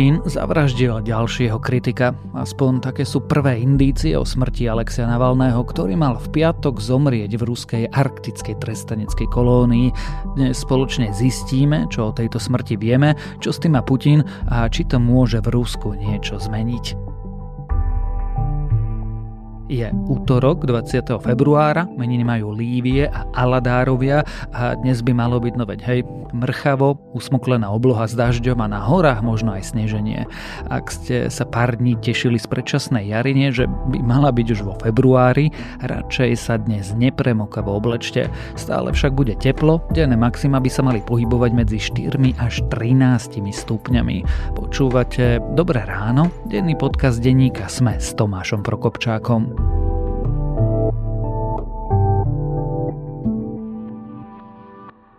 Putin zavraždil ďalšieho kritika. Aspoň také sú prvé indície o smrti Alexia Navalného, ktorý mal v piatok zomrieť v ruskej arktickej trestaneckej kolónii. Dnes spoločne zistíme, čo o tejto smrti vieme, čo s tým má Putin a či to môže v Rusku niečo zmeniť. Je útorok 20. februára, meniny majú Lívie a Aladárovia a dnes by malo byť, no hej, mrchavo, usmuklená obloha s dažďom a na horách možno aj sneženie. Ak ste sa pár dní tešili z predčasnej jarine, že by mala byť už vo februári, radšej sa dnes nepremokavo oblečte. Stále však bude teplo, denné maxima by sa mali pohybovať medzi 4 až 13 stupňami. Počúvate Dobré ráno, denný podcast denníka Sme s Tomášom Prokopčákom.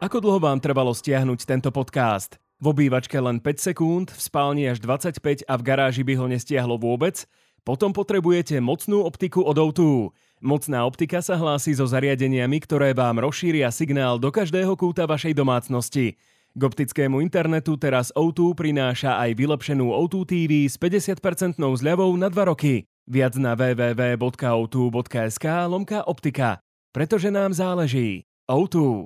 Ako dlho vám trvalo stiahnuť tento podcast? V obývačke len 5 sekúnd, v spálni až 25 a v garáži by ho nestiahlo vôbec? Potom potrebujete mocnú optiku od O2. Mocná optika sa hlási so zariadeniami, ktoré vám rozšíria signál do každého kúta vašej domácnosti. K optickému internetu teraz O2 prináša aj vylepšenú O2 TV s 50% zľavou na 2 roky. Viac na www.o2.sk lomka optika. Pretože nám záleží. O2.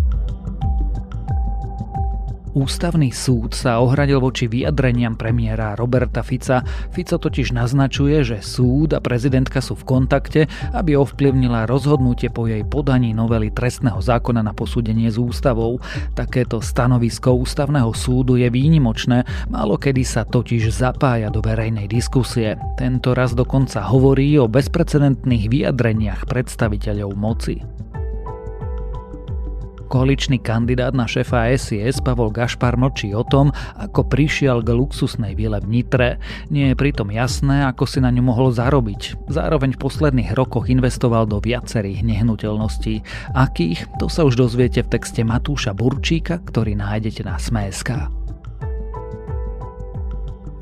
Ústavný súd sa ohradil voči vyjadreniam premiéra Roberta Fica. Fico totiž naznačuje, že súd a prezidentka sú v kontakte, aby ovplyvnila rozhodnutie po jej podaní novely trestného zákona na posúdenie s ústavou. Takéto stanovisko ústavného súdu je výnimočné, málo kedy sa totiž zapája do verejnej diskusie. Tento raz dokonca hovorí o bezprecedentných vyjadreniach predstaviteľov moci. Koaličný kandidát na šéfa SIS Pavol Gašpar mlčí o tom, ako prišiel k luxusnej vile v Nitre. Nie je pritom jasné, ako si na ňu mohol zarobiť. Zároveň v posledných rokoch investoval do viacerých nehnuteľností. Akých? To sa už dozviete v texte Matúša Burčíka, ktorý nájdete na Sme.sk.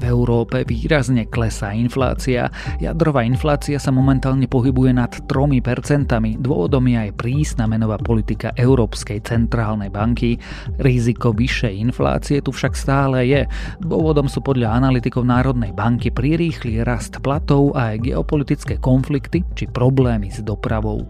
Európe výrazne klesá inflácia. Jadrová inflácia sa momentálne pohybuje nad 3%. Dôvodom je aj prísna menová politika Európskej centrálnej banky. Riziko vyššej inflácie tu však stále je. Dôvodom sú podľa analytikov Národnej banky prirýchly rast platov a aj geopolitické konflikty či problémy s dopravou.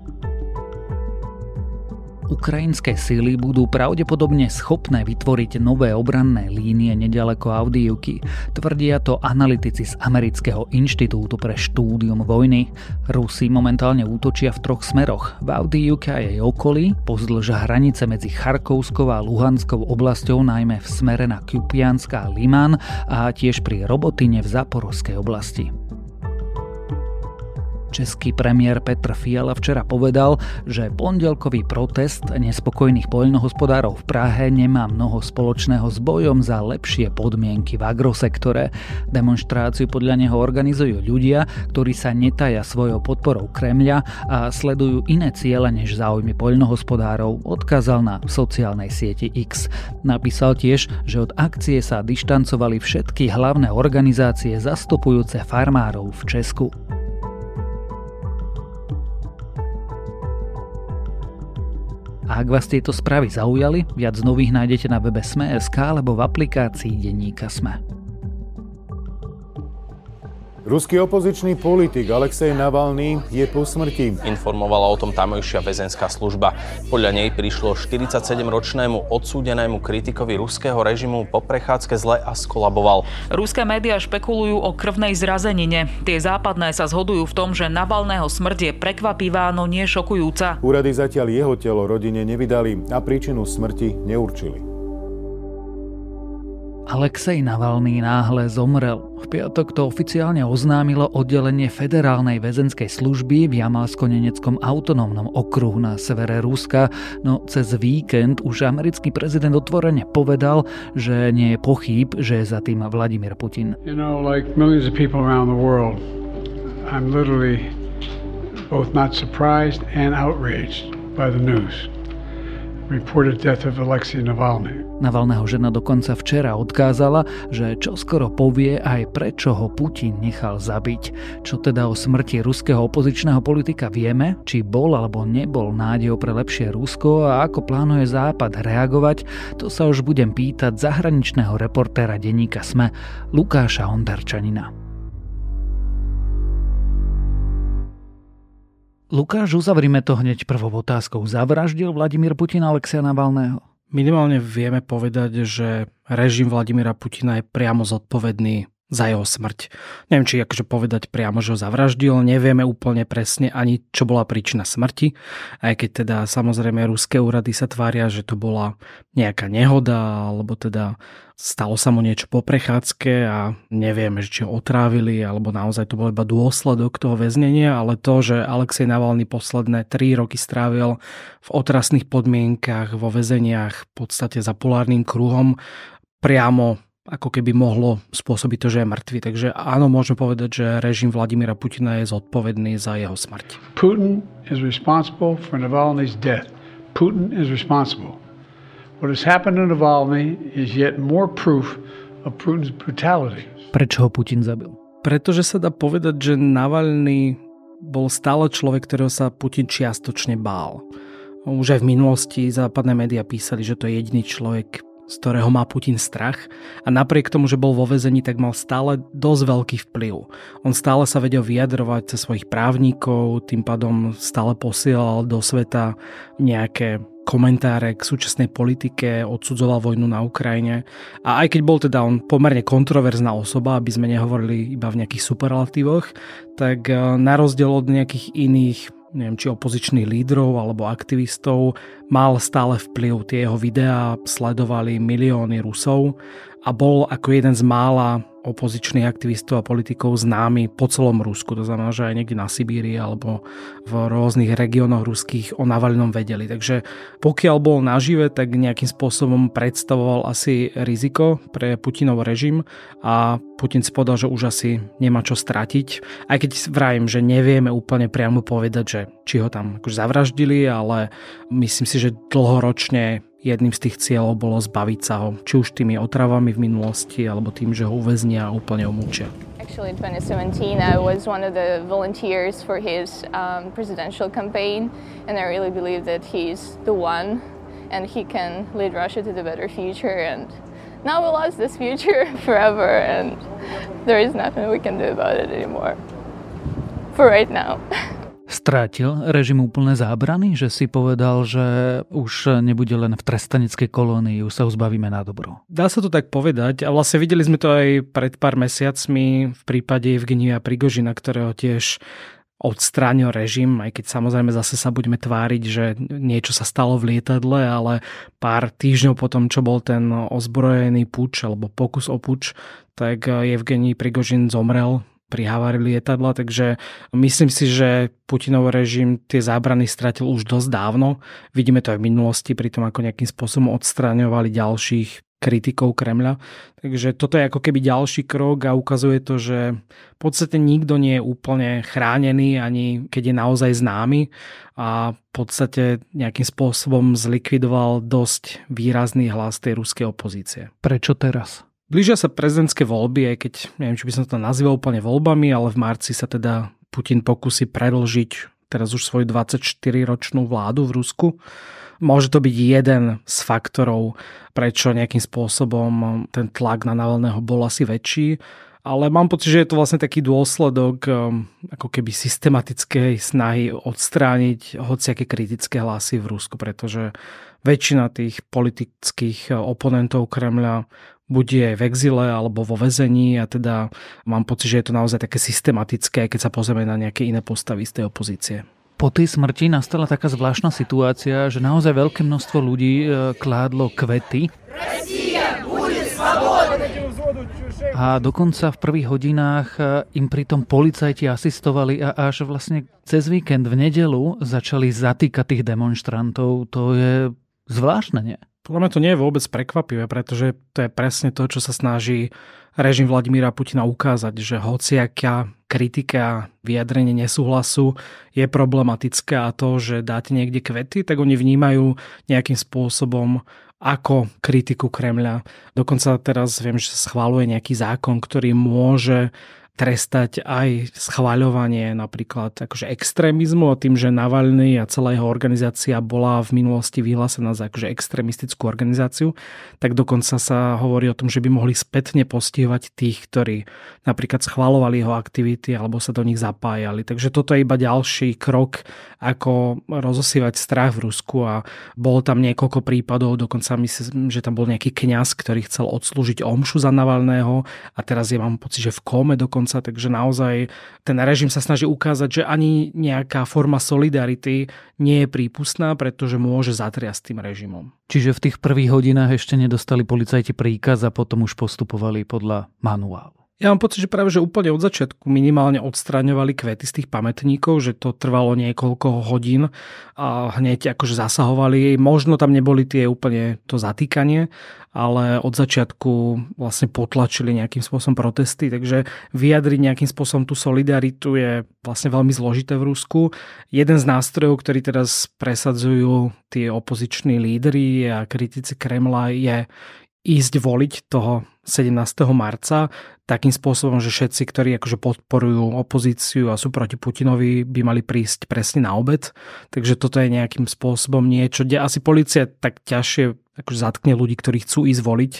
Ukrajinské síly budú pravdepodobne schopné vytvoriť nové obranné línie nedaleko Avdijivky, tvrdia to analytici z Amerického inštitútu pre štúdium vojny. Rusi momentálne útočia v troch smeroch. V Avdijivke a jej okolí, pozdĺž hranice medzi Charkovskou a Luhanskou oblasťou najmä v smere na Kupianska a Liman a tiež pri Robotine v Zaporovskej oblasti. Český premiér Petr Fiala včera povedal, že pondelkový protest nespokojných poľnohospodárov v Prahe nemá mnoho spoločného s bojom za lepšie podmienky v agrosektore. Demonstráciu podľa neho organizujú ľudia, ktorí sa netaja svojou podporou Kremľa a sledujú iné ciele než záujmy poľnohospodárov, odkázal na sociálnej sieti X. Napísal tiež, že od akcie sa dištancovali všetky hlavné organizácie zastupujúce farmárov v Česku. A ak vás tieto správy zaujali, viac nových nájdete na webe Sme.sk alebo v aplikácii Denníka Sme. Ruský opozičný politik Alexej Navalny je po smrti. Informovala o tom tamojšia väzenská služba. Podľa nej prišlo 47-ročnému odsúdenému kritikovi ruského režimu po prechádzke zle a skolaboval. Ruské médiá špekulujú o krvnej zrazenine. Tie západné sa zhodujú v tom, že Navalného smrť je prekvapivá, no nie šokujúca. Úrady zatiaľ jeho telo rodine nevydali a príčinu smrti neurčili. Alexej Navalný náhle zomrel. V piatok to oficiálne oznámilo oddelenie Federálnej väzenskej služby v Jamalsko-Neneckom autonómnom okruhu na severe Ruska, no cez víkend už americký prezident otvorene povedal, že nie je pochyb, že je za tým Vladimír Putin. You know, like millions of people around the world, I'm literally both not surprised and outraged by the news. Navalného žena dokonca včera odkázala, že čo skoro povie aj prečo ho Putin nechal zabiť. Čo teda o smrti ruského opozičného politika vieme, či bol alebo nebol nádejou pre lepšie Rusko a ako plánuje Západ reagovať, to sa už budem pýtať zahraničného reportéra denníka SME Lukáša Hondarčanina. Lukáš, uzavrime to hneď prvou otázkou. Zavraždil Vladimír Putin Alexia Navalného? Minimálne vieme povedať, že režim Vladimíra Putina je priamo zodpovedný za jeho smrť. Neviem, či akože povedať priamo, že ho zavraždil, nevieme úplne presne ani, čo bola príčina smrti, aj keď teda samozrejme ruské úrady sa tvária, že to bola nejaká nehoda, alebo teda stalo sa mu niečo po prechádzke a nevieme, či ho otrávili, alebo naozaj to bol iba dôsledok toho väznenia, ale to, že Alexej Navalny posledné 3 roky strávil v otrasných podmienkach, vo väzeniach, v podstate za polárnym kruhom, priamo ako keby mohlo spôsobiť to, že je mŕtvy. Takže áno, môžeme povedať, že režim Vladimíra Putina je zodpovedný za jeho smrť. Putin is responsible for Navalny's death. Putin is responsible. What has happened to Navalny is yet more proof of Putin's brutality. Prečo ho Putin zabil? Pretože sa dá povedať, že Navalny bol stále človek, ktorého sa Putin čiastočne bál. Už aj v minulosti západné médiá písali, že to je jediný človek, z ktorého má Putin strach a napriek tomu, že bol vo vezení, tak mal stále dosť veľký vplyv. On stále sa vedel vyjadrovať cez svojich právnikov, tým pádom stále posielal do sveta nejaké komentáre k súčasnej politike, odsudzoval vojnu na Ukrajine a aj keď bol teda on pomerne kontroverzná osoba, aby sme nehovorili iba v nejakých superlatívoch, tak eh, na rozdiel od nejakých iných neviem, či opozičných lídrov alebo aktivistov, mal stále vplyv. Tie jeho videá sledovali milióny Rusov a bol ako jeden z mála opozičných aktivistov a politikov známy po celom Rusku. To znamená, že aj niekde na Sibírii alebo v rôznych regiónoch ruských o Navalnom vedeli. Takže pokiaľ bol nažive, tak nejakým spôsobom predstavoval asi riziko pre Putinov režim a Putin si povedal, že už asi nemá čo stratiť. Aj keď vrajím, že nevieme úplne priamo povedať, že či ho tam akože zavraždili, ale myslím si, že dlhoročne jedným z tých cieľov bolo zbaviť sa ho, či už tými otravami v minulosti, alebo tým, že ho uväznia a úplne umúčia. Actually, in 2017, I was one of the volunteers for his um, presidential campaign, and I really believe that he's the one, and he can lead Russia to the better future. And now we lost this future forever, and there is nothing we can do about it anymore. For right now. Strátil režim úplné zábrany, že si povedal, že už nebude len v trestaneckej kolónii, už sa ho zbavíme na dobro. Dá sa to tak povedať a vlastne videli sme to aj pred pár mesiacmi v prípade Evgenia Prigožina, ktorého tiež odstránil režim, aj keď samozrejme zase sa budeme tváriť, že niečo sa stalo v lietadle, ale pár týždňov potom, čo bol ten ozbrojený puč alebo pokus o puč, tak Evgenij Prigožin zomrel pri havárii lietadla, takže myslím si, že Putinov režim tie zábrany stratil už dosť dávno. Vidíme to aj v minulosti, pri tom ako nejakým spôsobom odstraňovali ďalších kritikov Kremľa. Takže toto je ako keby ďalší krok a ukazuje to, že v podstate nikto nie je úplne chránený, ani keď je naozaj známy a v podstate nejakým spôsobom zlikvidoval dosť výrazný hlas tej ruskej opozície. Prečo teraz? Blížia sa prezidentské voľby, aj keď neviem, či by som to nazýval úplne voľbami, ale v marci sa teda Putin pokusí predlžiť teraz už svoju 24-ročnú vládu v Rusku. Môže to byť jeden z faktorov, prečo nejakým spôsobom ten tlak na Navalného bol asi väčší. Ale mám pocit, že je to vlastne taký dôsledok um, ako keby systematickej snahy odstrániť hociaké kritické hlasy v Rusku, pretože väčšina tých politických oponentov Kremľa buď je v exile alebo vo väzení a teda mám pocit, že je to naozaj také systematické, keď sa pozrieme na nejaké iné postavy z tej opozície. Po tej smrti nastala taká zvláštna situácia, že naozaj veľké množstvo ľudí e, kládlo kvety. A dokonca v prvých hodinách e, im pritom policajti asistovali a až vlastne cez víkend v nedelu začali zatýkať tých demonstrantov. To je zvláštne, nie? Podľa mňa to nie je vôbec prekvapivé, pretože to je presne to, čo sa snaží režim Vladimíra Putina ukázať, že hociaká kritika, vyjadrenie nesúhlasu je problematické a to, že dáte niekde kvety, tak oni vnímajú nejakým spôsobom ako kritiku Kremľa. Dokonca teraz viem, že sa schváluje nejaký zákon, ktorý môže trestať aj schváľovanie napríklad akože extrémizmu a tým, že Navalny a celá jeho organizácia bola v minulosti vyhlásená za akože extrémistickú organizáciu, tak dokonca sa hovorí o tom, že by mohli spätne postihovať tých, ktorí napríklad schváľovali jeho aktivity alebo sa do nich zapájali. Takže toto je iba ďalší krok, ako rozosývať strach v Rusku a bolo tam niekoľko prípadov, dokonca myslím, že tam bol nejaký kňaz, ktorý chcel odslúžiť omšu za Navalného a teraz je mám pocit, že v kóme dokonca konca, takže naozaj ten režim sa snaží ukázať, že ani nejaká forma solidarity nie je prípustná, pretože môže zatriasť tým režimom. Čiže v tých prvých hodinách ešte nedostali policajti príkaz a potom už postupovali podľa manuálu. Ja mám pocit, že práve že úplne od začiatku minimálne odstraňovali kvety z tých pamätníkov, že to trvalo niekoľko hodín a hneď akože zasahovali. Možno tam neboli tie úplne to zatýkanie, ale od začiatku vlastne potlačili nejakým spôsobom protesty, takže vyjadriť nejakým spôsobom tú solidaritu je vlastne veľmi zložité v Rusku. Jeden z nástrojov, ktorý teraz presadzujú tie opoziční lídry a kritici Kremla je ísť voliť toho 17. marca takým spôsobom, že všetci, ktorí akože podporujú opozíciu a sú proti Putinovi, by mali prísť presne na obed. Takže toto je nejakým spôsobom niečo, kde asi policia tak ťažšie akože zatkne ľudí, ktorí chcú ísť voliť.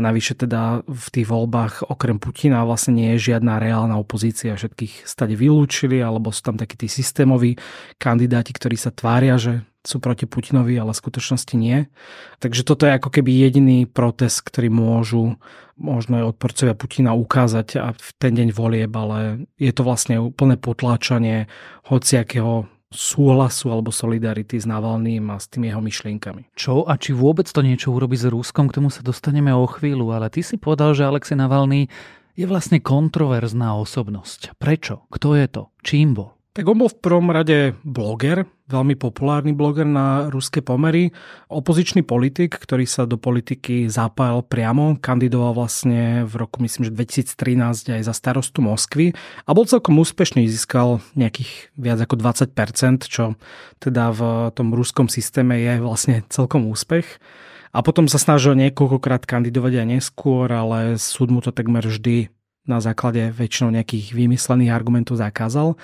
Navyše teda v tých voľbách okrem Putina vlastne nie je žiadna reálna opozícia. Všetkých stade vylúčili, alebo sú tam takí tí systémoví kandidáti, ktorí sa tvária, že sú proti Putinovi, ale v skutočnosti nie. Takže toto je ako keby jediný protest, ktorý môžu možno aj odporcovia Putina ukázať a v ten deň volieb, ale je to vlastne úplné potláčanie hociakého súhlasu alebo solidarity s Navalným a s tými jeho myšlienkami. Čo a či vôbec to niečo urobí s Ruskom, k tomu sa dostaneme o chvíľu, ale ty si povedal, že Alexej Navalný je vlastne kontroverzná osobnosť. Prečo? Kto je to? Čím bol? Tak on bol v prvom rade bloger, veľmi populárny bloger na ruské pomery, opozičný politik, ktorý sa do politiky zapájal priamo, kandidoval vlastne v roku myslím, že 2013 aj za starostu Moskvy a bol celkom úspešný, získal nejakých viac ako 20%, čo teda v tom ruskom systéme je vlastne celkom úspech. A potom sa snažil niekoľkokrát kandidovať aj neskôr, ale súd mu to takmer vždy na základe väčšinou nejakých vymyslených argumentov zakázal.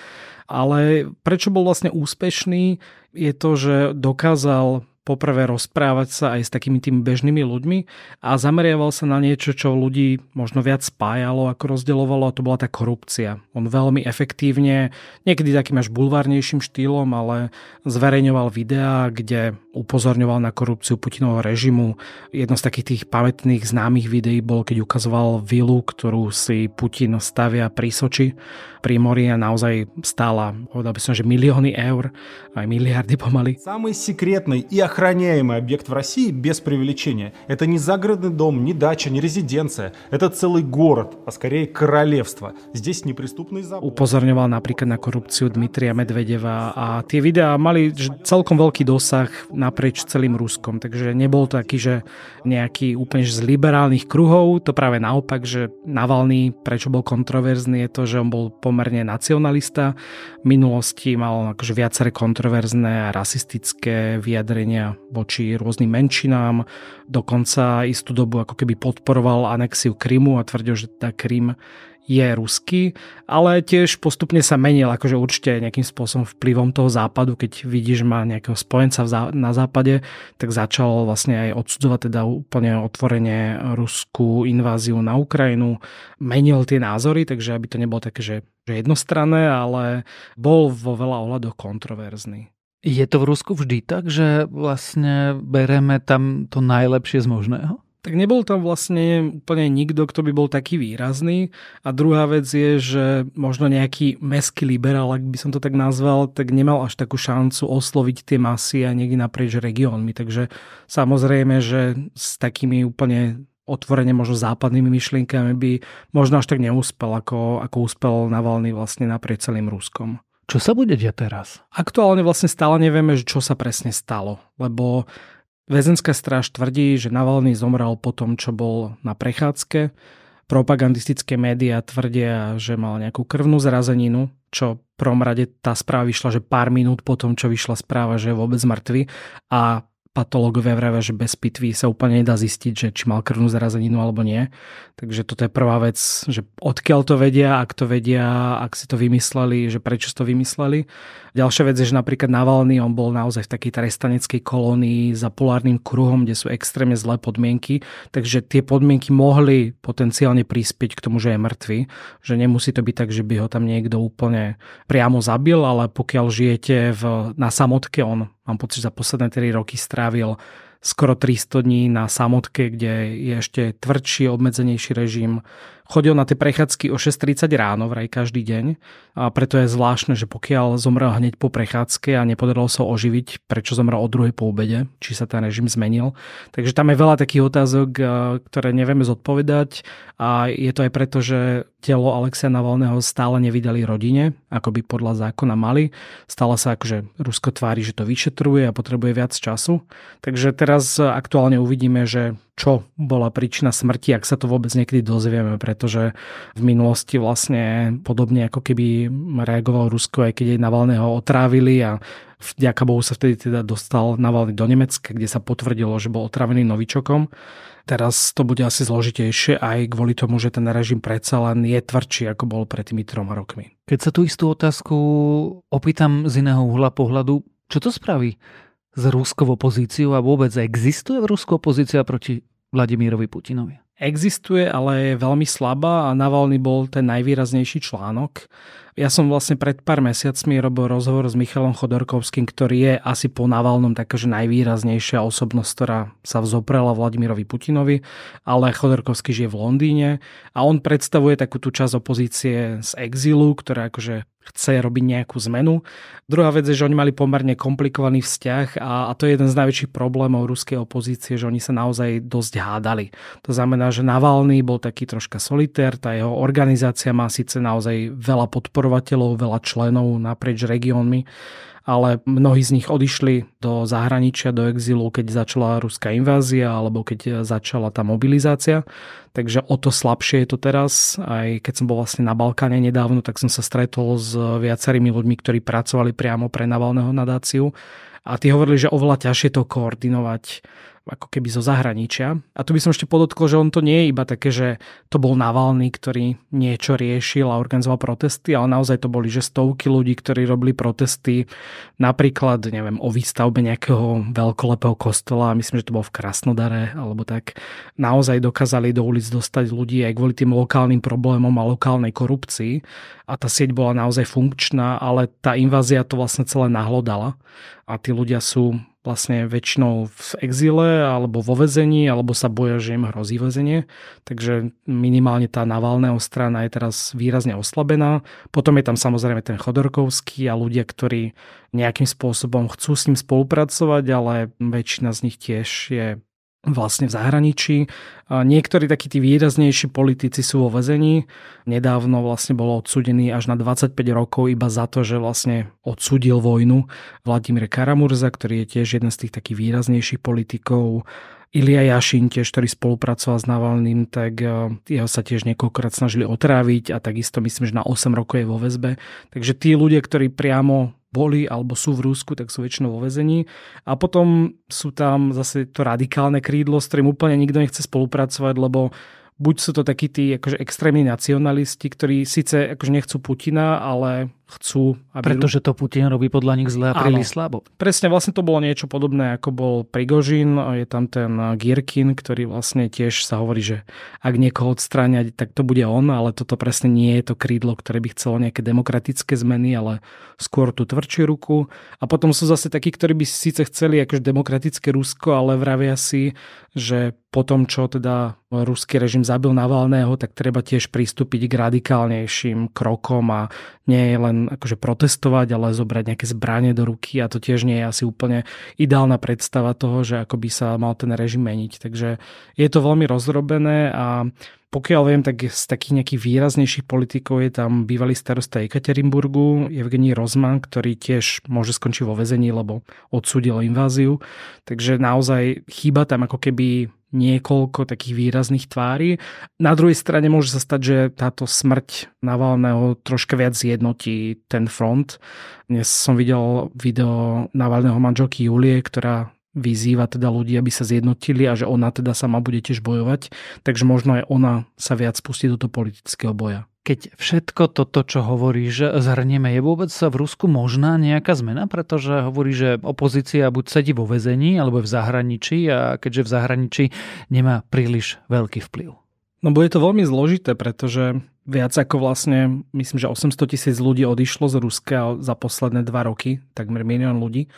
Ale prečo bol vlastne úspešný, je to, že dokázal poprvé rozprávať sa aj s takými tými bežnými ľuďmi a zameriaval sa na niečo, čo ľudí možno viac spájalo ako rozdeľovalo a to bola tá korupcia. On veľmi efektívne, niekedy takým až bulvárnejším štýlom, ale zverejňoval videá, kde upozorňoval na korupciu Putinovho režimu. Jedno z takých tých pamätných známych videí bolo, keď ukazoval vilu, ktorú si Putin stavia pri Soči, pri mori a naozaj stála, povedal by som, že milióny eur, aj miliardy pomaly. Самый секретный и охраняемый объект в России, без преувеличения, это не загородный дом, не дача, не резиденция. Это целый город, а скорее королевство. Здесь неприступный забор. Upozorňoval napríklad na korupciu Dmitria Medvedeva a tie videá mali celkom veľký dosah naprieč celým Ruskom, takže nebol to taký, že nejaký úplne z liberálnych kruhov, to práve naopak, že Navalny, prečo bol kontroverzný, je to, že on bol pomerne nacionalista. V minulosti mal akože viaceré kontroverzné a rasistické vyjadrenia voči rôznym menšinám, dokonca istú dobu ako keby podporoval anexiu Krymu a tvrdil, že tá Krym je ruský, ale tiež postupne sa menil, akože určite nejakým spôsobom vplyvom toho západu, keď vidíš, má nejakého spojenca na západe, tak začal vlastne aj odsudzovať teda úplne otvorene ruskú inváziu na Ukrajinu, menil tie názory, takže aby to nebolo také, že, že jednostranné, ale bol vo veľa ohľadoch kontroverzný. Je to v Rusku vždy tak, že vlastne bereme tam to najlepšie z možného? Tak nebol tam vlastne úplne nikto, kto by bol taký výrazný. A druhá vec je, že možno nejaký meský liberál, ak by som to tak nazval, tak nemal až takú šancu osloviť tie masy a niekde naprieč regiónmi. Takže samozrejme, že s takými úplne otvorene možno západnými myšlienkami by možno až tak neúspel, ako, ako úspel Navalny vlastne naprieč celým Ruskom. Čo sa bude diať teraz? Aktuálne vlastne stále nevieme, čo sa presne stalo, lebo väzenská stráž tvrdí, že Navalny zomrel po tom, čo bol na prechádzke. Propagandistické médiá tvrdia, že mal nejakú krvnú zrazeninu, čo prvom rade tá správa vyšla, že pár minút po tom, čo vyšla správa, že je vôbec mŕtvy. A patológovia vravia, že bez pitvy sa úplne nedá zistiť, že či mal krvnú zrazeninu alebo nie. Takže toto je prvá vec, že odkiaľ to vedia, ak to vedia, ak si to vymysleli, že prečo to vymysleli. Ďalšia vec je, že napríklad Navalny, on bol naozaj v takej trestaneckej kolónii za polárnym kruhom, kde sú extrémne zlé podmienky, takže tie podmienky mohli potenciálne prispieť k tomu, že je mŕtvy, že nemusí to byť tak, že by ho tam niekto úplne priamo zabil, ale pokiaľ žijete v, na samotke, on mám pocit, že za posledné 3 roky strávil skoro 300 dní na samotke, kde je ešte tvrdší, obmedzenejší režim, Chodil na tie prechádzky o 6.30 ráno vraj každý deň a preto je zvláštne, že pokiaľ zomrel hneď po prechádzke a nepodarilo sa oživiť, prečo zomrel o druhej po obede, či sa ten režim zmenil. Takže tam je veľa takých otázok, ktoré nevieme zodpovedať a je to aj preto, že telo Alexia Navalného stále nevydali rodine, ako by podľa zákona mali. Stále sa akože Rusko tvári, že to vyšetruje a potrebuje viac času. Takže teraz aktuálne uvidíme, že čo bola príčina smrti, ak sa to vôbec niekedy dozvieme, pretože v minulosti vlastne podobne ako keby reagoval Rusko, aj keď jej Navalného otrávili a vďaka Bohu sa vtedy teda dostal Navalny do Nemecka, kde sa potvrdilo, že bol otrávený novičokom. Teraz to bude asi zložitejšie aj kvôli tomu, že ten režim predsa len je tvrdší, ako bol pred tými troma rokmi. Keď sa tú istú otázku opýtam z iného uhla pohľadu, čo to spraví s ruskou opozíciou a vôbec existuje v Rusku opozícia proti Vladimírovi Putinovi? Existuje, ale je veľmi slabá a Navalny bol ten najvýraznejší článok. Ja som vlastne pred pár mesiacmi robil rozhovor s Michalom Chodorkovským, ktorý je asi po Navalnom takáže najvýraznejšia osobnosť, ktorá sa vzoprela Vladimirovi Putinovi, ale Chodorkovský žije v Londýne a on predstavuje takú tú časť opozície z exilu, ktorá akože chce robiť nejakú zmenu. Druhá vec je, že oni mali pomerne komplikovaný vzťah a, a to je jeden z najväčších problémov ruskej opozície, že oni sa naozaj dosť hádali. To znamená, že Navalny bol taký troška solitér, tá jeho organizácia má síce naozaj veľa podporovateľov, veľa členov naprieč regiónmi, ale mnohí z nich odišli do zahraničia, do exilu, keď začala ruská invázia alebo keď začala tá mobilizácia. Takže o to slabšie je to teraz. Aj keď som bol vlastne na Balkáne nedávno, tak som sa stretol s viacerými ľuďmi, ktorí pracovali priamo pre Navalného nadáciu a tí hovorili, že oveľa ťažšie to koordinovať ako keby zo zahraničia. A tu by som ešte podotkol, že on to nie je iba také, že to bol Navalny, ktorý niečo riešil a organizoval protesty, ale naozaj to boli, že stovky ľudí, ktorí robili protesty napríklad, neviem, o výstavbe nejakého veľkolepého kostola, myslím, že to bolo v Krasnodare, alebo tak, naozaj dokázali do ulic dostať ľudí aj kvôli tým lokálnym problémom a lokálnej korupcii. A tá sieť bola naozaj funkčná, ale tá invázia to vlastne celé nahlodala. A tí ľudia sú vlastne väčšinou v exíle alebo vo vezení, alebo sa boja, že im hrozí väzenie. Takže minimálne tá Navalného strana je teraz výrazne oslabená. Potom je tam samozrejme ten Chodorkovský a ľudia, ktorí nejakým spôsobom chcú s ním spolupracovať, ale väčšina z nich tiež je vlastne v zahraničí. Niektorí takí tí výraznejší politici sú vo vezení. Nedávno vlastne bolo odsudený až na 25 rokov iba za to, že vlastne odsudil vojnu Vladimír Karamurza, ktorý je tiež jeden z tých takých výraznejších politikov. Ilia Jašin tiež, ktorý spolupracoval s Navalným, tak e, jeho sa tiež niekoľkokrát snažili otráviť a takisto myslím, že na 8 rokov je vo väzbe. Takže tí ľudia, ktorí priamo boli alebo sú v Rúsku, tak sú väčšinou vo vezení. A potom sú tam zase to radikálne krídlo, s ktorým úplne nikto nechce spolupracovať, lebo buď sú to takí tí akože extrémni nacionalisti, ktorí síce akože nechcú Putina, ale chcú... Aby... Pretože to Putin robí podľa nich zle a príliš slabo. Presne, vlastne to bolo niečo podobné, ako bol Prigožin. Je tam ten Girkin, ktorý vlastne tiež sa hovorí, že ak niekoho odstráňať, tak to bude on, ale toto presne nie je to krídlo, ktoré by chcelo nejaké demokratické zmeny, ale skôr tú tvrdšiu ruku. A potom sú zase takí, ktorí by síce chceli akože demokratické Rusko, ale vravia si, že po tom, čo teda ruský režim zabil Navalného, tak treba tiež pristúpiť k radikálnejším krokom a nie je len akože protestovať, ale zobrať nejaké zbranie do ruky a to tiež nie je asi úplne ideálna predstava toho, že ako by sa mal ten režim meniť. Takže je to veľmi rozrobené a pokiaľ viem, tak z takých nejakých výraznejších politikov je tam bývalý starosta Ekaterinburgu, Evgení Rozman, ktorý tiež môže skončiť vo vezení, lebo odsúdil inváziu. Takže naozaj chýba tam ako keby niekoľko takých výrazných tvári. Na druhej strane môže sa stať, že táto smrť Navalného troška viac zjednotí ten front. Dnes som videl video Navalného manželky Julie, ktorá vyzýva teda ľudí, aby sa zjednotili a že ona teda sama bude tiež bojovať, takže možno aj ona sa viac pustí do toho politického boja. Keď všetko toto, čo hovoríš, zhrnieme, je vôbec v Rusku možná nejaká zmena? Pretože hovorí, že opozícia buď sedí vo vezení, alebo v zahraničí a keďže v zahraničí nemá príliš veľký vplyv. No bude to veľmi zložité, pretože viac ako vlastne, myslím, že 800 tisíc ľudí odišlo z Ruska za posledné dva roky, takmer milión ľudí.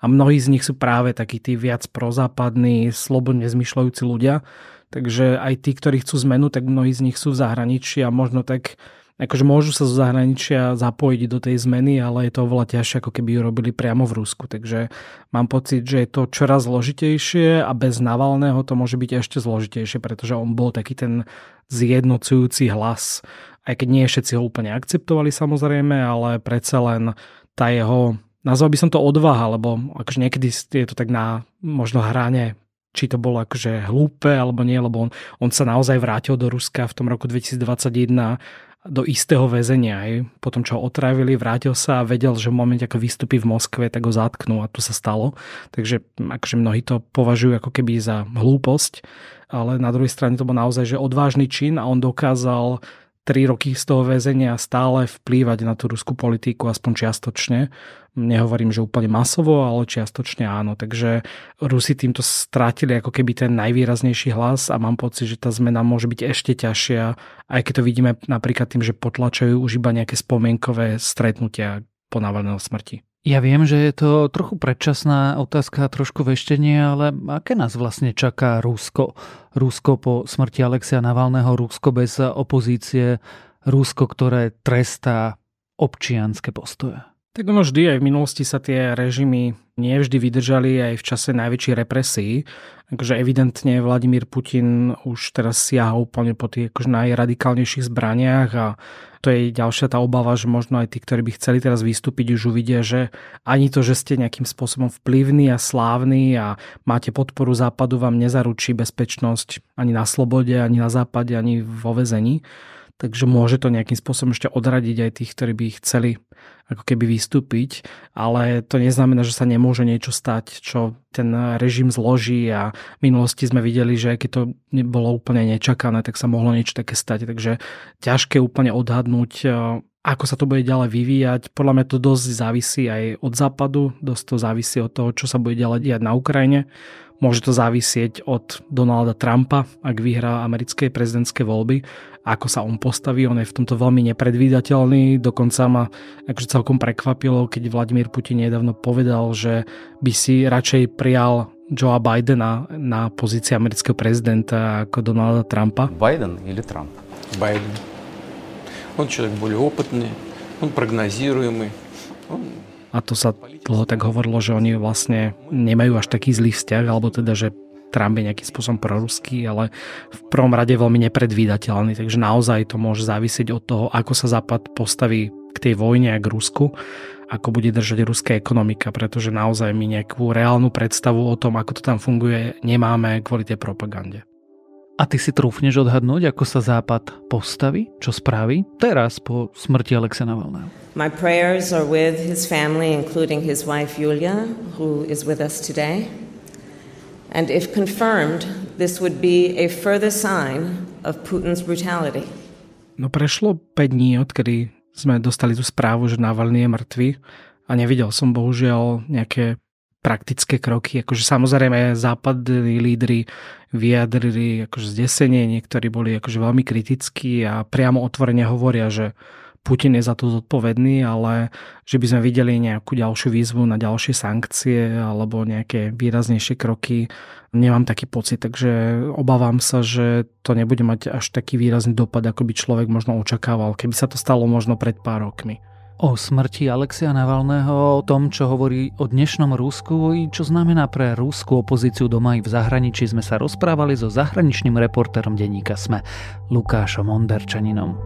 A mnohí z nich sú práve takí tí viac prozápadní, slobodne zmyšľajúci ľudia, Takže aj tí, ktorí chcú zmenu, tak mnohí z nich sú v zahraničí a možno tak akože môžu sa zo zahraničia zapojiť do tej zmeny, ale je to oveľa ťažšie, ako keby ju robili priamo v Rusku. Takže mám pocit, že je to čoraz zložitejšie a bez Navalného to môže byť ešte zložitejšie, pretože on bol taký ten zjednocujúci hlas. Aj keď nie všetci ho úplne akceptovali samozrejme, ale predsa len tá jeho Nazval by som to odvaha, lebo akože niekedy je to tak na možno hrane či to bolo akože hlúpe alebo nie, lebo on, on sa naozaj vrátil do Ruska v tom roku 2021 do istého väzenia. Aj. Potom, čo ho otrávili, vrátil sa a vedel, že v momente, ako vystúpi v Moskve, tak ho zatknú a to sa stalo. Takže akože mnohí to považujú ako keby za hlúposť, ale na druhej strane to bol naozaj že odvážny čin a on dokázal 3 roky z toho väzenia stále vplývať na tú ruskú politiku, aspoň čiastočne. Nehovorím, že úplne masovo, ale čiastočne áno. Takže Rusi týmto strátili ako keby ten najvýraznejší hlas a mám pocit, že tá zmena môže byť ešte ťažšia, aj keď to vidíme napríklad tým, že potlačujú už iba nejaké spomienkové stretnutia po Navalného smrti. Ja viem, že je to trochu predčasná otázka, trošku veštenie, ale aké nás vlastne čaká Rusko? Rusko po smrti Alexia Navalného, Rusko bez opozície, Rusko, ktoré trestá občianské postoje. Tak ono vždy aj v minulosti sa tie režimy nevždy vydržali aj v čase najväčšej represí. Takže evidentne Vladimír Putin už teraz siaha úplne po tých akože najradikálnejších zbraniach a to je ďalšia tá obava, že možno aj tí, ktorí by chceli teraz vystúpiť, už uvidia, že ani to, že ste nejakým spôsobom vplyvní a slávni a máte podporu západu, vám nezaručí bezpečnosť ani na slobode, ani na západe, ani vo vezení. Takže môže to nejakým spôsobom ešte odradiť aj tých, ktorí by chceli ako keby vystúpiť, ale to neznamená, že sa nemôže niečo stať, čo ten režim zloží a v minulosti sme videli, že keď to bolo úplne nečakané, tak sa mohlo niečo také stať, takže ťažké úplne odhadnúť, ako sa to bude ďalej vyvíjať. Podľa mňa to dosť závisí aj od západu, dosť to závisí od toho, čo sa bude ďalej diať na Ukrajine. Môže to závisieť od Donalda Trumpa, ak vyhrá americké prezidentské voľby, ako sa on postaví. On je v tomto veľmi nepredvídateľný, dokonca ma akože celkom prekvapilo, keď Vladimír Putin nedávno povedal, že by si radšej prijal Joea Bidena na pozícii amerického prezidenta ako Donalda Trumpa. Biden ili Trump? Biden. Он человек более опытный, он прогнозируемый, он a to sa dlho tak hovorilo, že oni vlastne nemajú až taký zlý vzťah, alebo teda, že Trump je nejakým spôsobom proruský, ale v prvom rade veľmi nepredvídateľný, takže naozaj to môže závisieť od toho, ako sa Západ postaví k tej vojne a k Rusku, ako bude držať ruská ekonomika, pretože naozaj my nejakú reálnu predstavu o tom, ako to tam funguje, nemáme kvôli tej propagande. A ty si trúfneš odhadnúť, ako sa Západ postaví, čo spraví teraz po smrti Alexa Navalného? My prayers are with his family, including his wife Yulia, who is with us today. And if confirmed, this would be a further sign of Putin's brutality. No prešlo 5 dní, odkedy sme dostali tú správu, že Navalny je mŕtvy a nevidel som bohužiaľ nejaké praktické kroky. Akože samozrejme západní lídry vyjadrili akože zdesenie, niektorí boli akože veľmi kritickí a priamo otvorene hovoria, že Putin je za to zodpovedný, ale že by sme videli nejakú ďalšiu výzvu na ďalšie sankcie alebo nejaké výraznejšie kroky, nemám taký pocit, takže obávam sa, že to nebude mať až taký výrazný dopad, ako by človek možno očakával, keby sa to stalo možno pred pár rokmi o smrti Alexia Navalného, o tom, čo hovorí o dnešnom Rusku i čo znamená pre rúskú opozíciu doma i v zahraničí, sme sa rozprávali so zahraničným reportérom denníka SME, Lukášom Onderčaninom.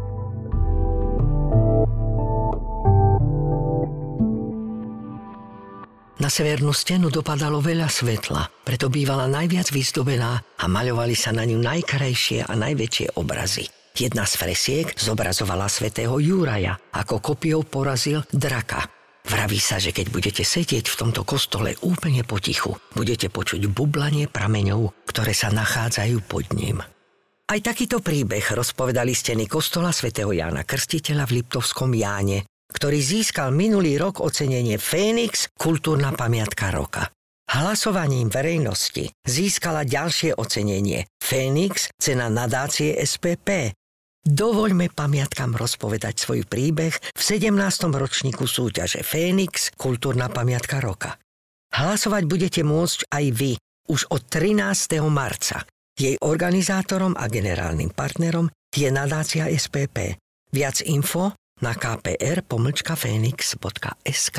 Na severnú stenu dopadalo veľa svetla, preto bývala najviac vyzdobená a maľovali sa na ňu najkrajšie a najväčšie obrazy. Jedna z fresiek zobrazovala svätého Júraja, ako kopiou porazil draka. Vraví sa, že keď budete sedieť v tomto kostole úplne potichu, budete počuť bublanie prameňov, ktoré sa nachádzajú pod ním. Aj takýto príbeh rozpovedali steny kostola svätého Jána Krstiteľa v Liptovskom Jáne, ktorý získal minulý rok ocenenie Fénix Kultúrna pamiatka roka. Hlasovaním verejnosti získala ďalšie ocenenie Fénix cena nadácie SPP. Dovoľme pamiatkam rozpovedať svoj príbeh v 17. ročníku súťaže Fénix Kultúrna pamiatka roka. Hlasovať budete môcť aj vy už od 13. marca. Jej organizátorom a generálnym partnerom je nadácia SPP. Viac info na kpr-phoenix.sk.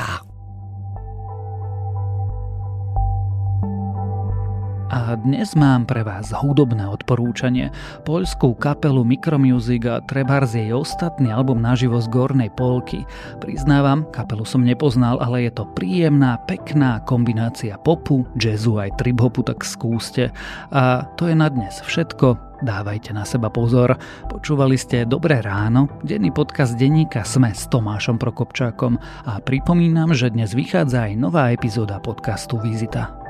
A dnes mám pre vás hudobné odporúčanie. Poľskú kapelu Micromusic a trebárs jej ostatný album naživo z Gornej Polky. Priznávam, kapelu som nepoznal, ale je to príjemná, pekná kombinácia popu, jazzu aj trip-hopu, tak skúste. A to je na dnes všetko. Dávajte na seba pozor. Počúvali ste Dobré ráno, denný podcast denníka Sme s Tomášom Prokopčákom a pripomínam, že dnes vychádza aj nová epizóda podcastu Vizita.